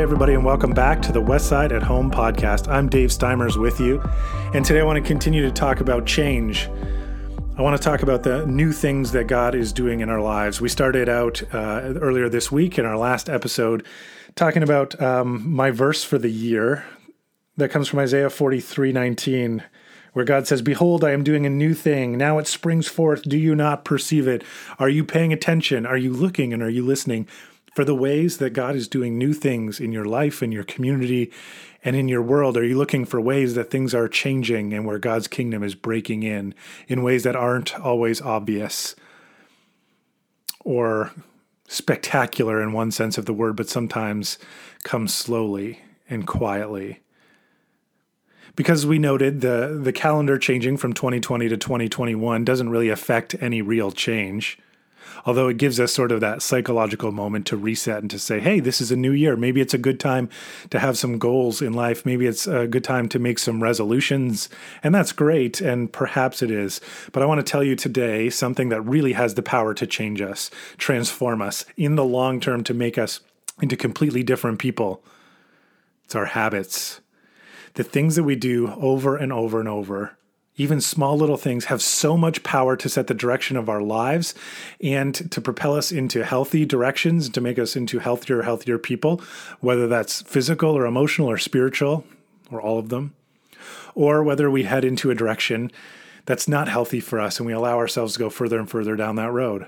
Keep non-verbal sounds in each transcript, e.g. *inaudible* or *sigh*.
hey everybody, and welcome back to the Westside at Home podcast. I'm Dave Steimers with you, and today I want to continue to talk about change. I want to talk about the new things that God is doing in our lives. We started out uh, earlier this week in our last episode talking about um, my verse for the year that comes from Isaiah 43 19 where God says, Behold, I am doing a new thing. Now it springs forth. Do you not perceive it? Are you paying attention? Are you looking and are you listening for the ways that God is doing new things in your life, in your community, and in your world? Are you looking for ways that things are changing and where God's kingdom is breaking in in ways that aren't always obvious or spectacular in one sense of the word, but sometimes come slowly and quietly? because we noted the the calendar changing from 2020 to 2021 doesn't really affect any real change although it gives us sort of that psychological moment to reset and to say hey this is a new year. Maybe it's a good time to have some goals in life. Maybe it's a good time to make some resolutions. And that's great and perhaps it is. But i want to tell you today something that really has the power to change us transform us in the long term to make us into completely different people. It's our habits. The things that we do over and over and over, even small little things, have so much power to set the direction of our lives and to propel us into healthy directions, to make us into healthier, healthier people, whether that's physical or emotional or spiritual or all of them, or whether we head into a direction that's not healthy for us and we allow ourselves to go further and further down that road.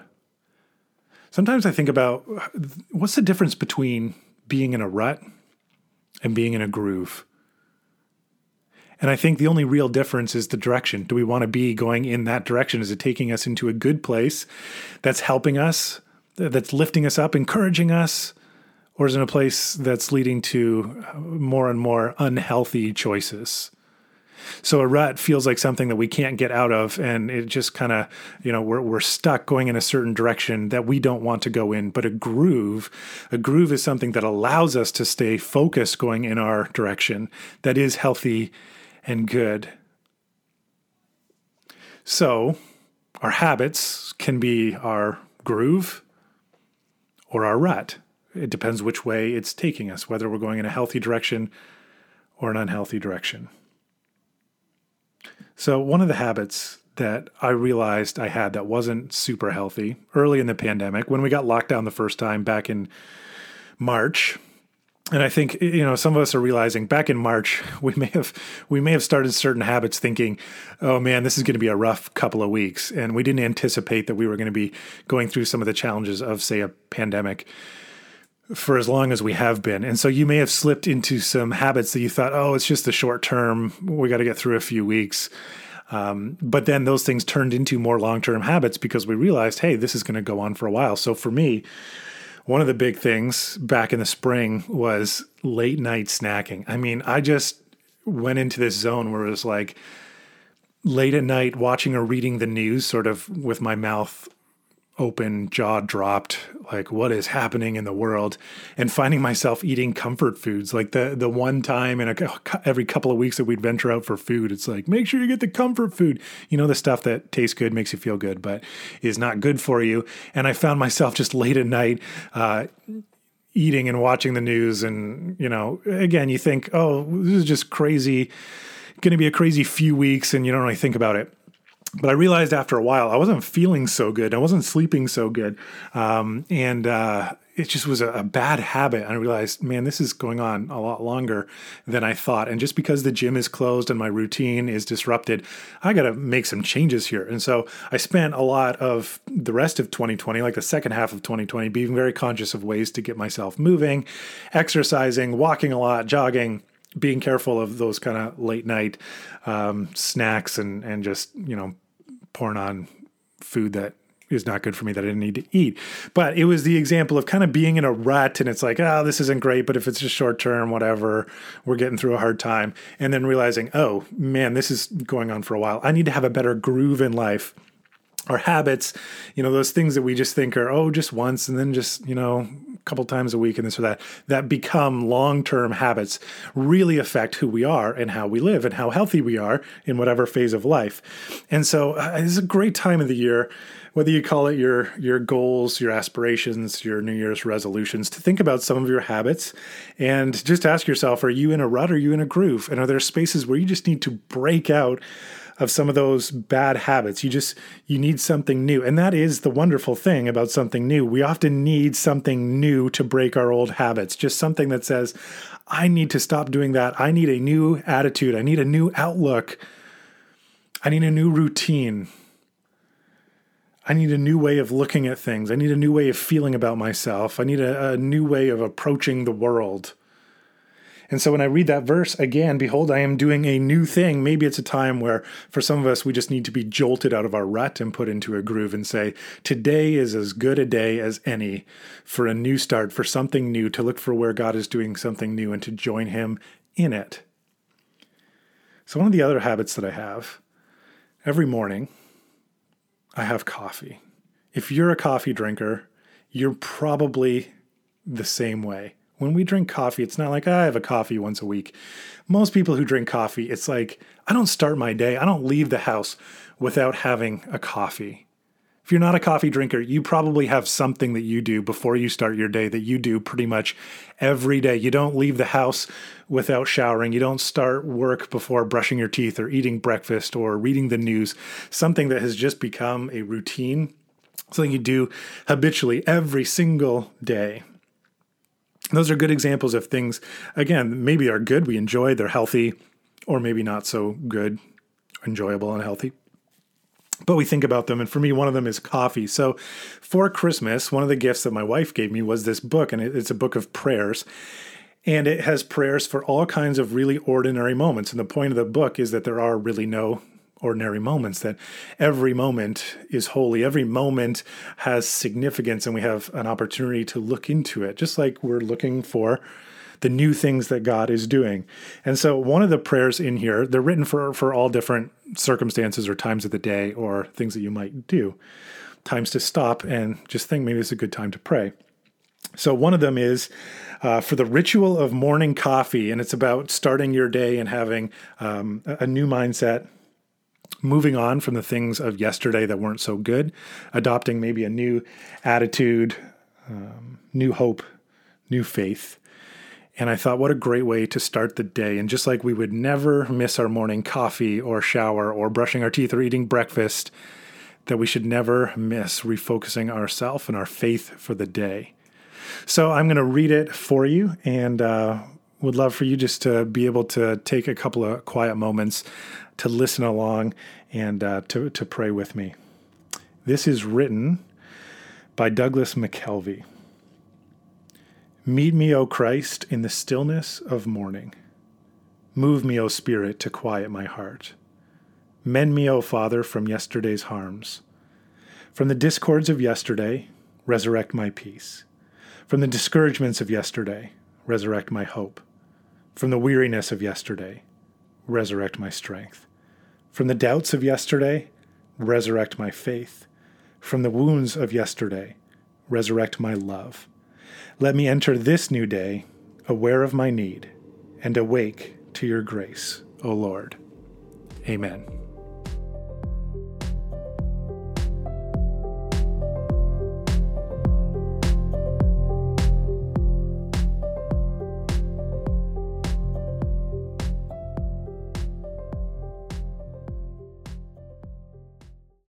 Sometimes I think about what's the difference between being in a rut and being in a groove. And I think the only real difference is the direction. Do we want to be going in that direction? Is it taking us into a good place that's helping us, that's lifting us up, encouraging us? Or is it a place that's leading to uh, more and more unhealthy choices? So a rut feels like something that we can't get out of, and it just kind of, you know, we're we're stuck going in a certain direction that we don't want to go in. But a groove, a groove is something that allows us to stay focused going in our direction that is healthy and good. So, our habits can be our groove or our rut. It depends which way it's taking us, whether we're going in a healthy direction or an unhealthy direction. So, one of the habits that I realized I had that wasn't super healthy early in the pandemic, when we got locked down the first time back in March, and I think you know some of us are realizing back in March *laughs* we may have we may have started certain habits thinking, oh man, this is going to be a rough couple of weeks, and we didn't anticipate that we were going to be going through some of the challenges of say a pandemic for as long as we have been. And so you may have slipped into some habits that you thought, oh, it's just the short term. We got to get through a few weeks. Um, but then those things turned into more long term habits because we realized, hey, this is going to go on for a while. So for me, one of the big things back in the spring was late night snacking. I mean, I just went into this zone where it was like late at night watching or reading the news, sort of with my mouth open, jaw dropped, like what is happening in the world, and finding myself eating comfort foods. Like the the one time in a, every couple of weeks that we'd venture out for food, it's like make sure you get the comfort food. You know the stuff that tastes good, makes you feel good, but is not good for you. And I found myself just late at night. Uh, eating and watching the news and you know again you think oh this is just crazy going to be a crazy few weeks and you don't really think about it but I realized after a while I wasn't feeling so good. I wasn't sleeping so good, um, and uh, it just was a, a, bad habit. I realized, man, this is going on a lot longer than I thought. And just because the gym is closed and my routine is disrupted, I got to make some changes here. And so I spent a lot of the rest of 2020, like the second half of 2020, being very conscious of ways to get myself moving, exercising, walking a lot, jogging being careful of those kind of late night um, snacks and and just you know pouring on food that is not good for me that I didn't need to eat. But it was the example of kind of being in a rut and it's like, oh, this isn't great, but if it's just short term, whatever, we're getting through a hard time. And then realizing, oh man, this is going on for a while. I need to have a better groove in life our habits, you know, those things that we just think are, oh, just once and then just, you know, couple times a week and this or that, that become long term habits really affect who we are and how we live and how healthy we are in whatever phase of life. And so uh, it's a great time of the year whether you call it your your goals, your aspirations, your New Year's resolutions, to think about some of your habits and just ask yourself: Are you in a rut? Are you in a groove? And are there spaces where you just need to break out? Of some of those bad habits. You just you need something new. And that is the wonderful thing about something new. We often need something new to break our old habits. Just something that says, I need to stop doing that. I need a new attitude. I need a new outlook. I need a new routine. I need a new way of looking at things. I need a new way of feeling about myself. I need a, a new way of approaching the world. And so when I read that verse again, behold, I am doing a new thing. Maybe it's a time where for some of us, we just need to be jolted out of our rut and put into a groove and say, today is as good a day as any for a new start, for something new, to look for where God is doing something new and to join Him in it. So, one of the other habits that I have every morning, I have coffee. If you're a coffee drinker, you're probably the same way when we drink coffee, it's not like ah, I have a coffee once a week. Most people who drink coffee, it's like I don't start my day, I don't leave the house without having a coffee. If you're not a coffee drinker, you probably have something that you do before you start your day that you do pretty much every day. You don't leave the house without showering. You don't start work before brushing your teeth or eating breakfast or reading the news. Something that has just become a routine, something you do habitually every single day those are good examples of things, again, maybe are good, we enjoy, they're healthy, or maybe not so good, enjoyable, and healthy. But we think about them, and for me, one of them is coffee. So for Christmas, one of the gifts that my wife gave me was this book, and it's a book of prayers. And it has prayers for all kinds of really ordinary moments. And the point of the book is that there are really no ordinary moments, that every moment is holy, every moment has significance, and we have an opportunity to look into it, just like we're looking for the new things that God is doing. And so one of the prayers in here, they're written for for all different circumstances or times of the day or things that you might do. Times to stop and just think maybe it's a good time to pray. So one of them is uh, for the ritual of morning coffee, and it's about starting your day and having um, a new mindset, moving on from the things of yesterday that weren't so good, adopting maybe a new attitude, um, new hope, new faith. And I thought, what a great way to start the day. And just like we would never miss our morning coffee or shower or brushing our teeth or eating breakfast, that we should never miss refocusing ourself and our faith for the day. So I'm going to read it for you and uh, would love for you just to be able to take a couple of quiet moments to listen along and uh, to, to pray with me. This is written by Douglas McKelvey. Meet me, O Christ, in the stillness of morning. Move me, O Spirit, to quiet my heart. Mend me, O Father, from yesterday's harms. From the discords of yesterday, resurrect my peace. From the discouragements of yesterday, resurrect my hope. From the weariness of yesterday, resurrect my strength. From the doubts of yesterday, resurrect my faith. From the wounds of yesterday, resurrect my love. Let me enter this new day aware of my need and awake to your grace, O Lord. Amen.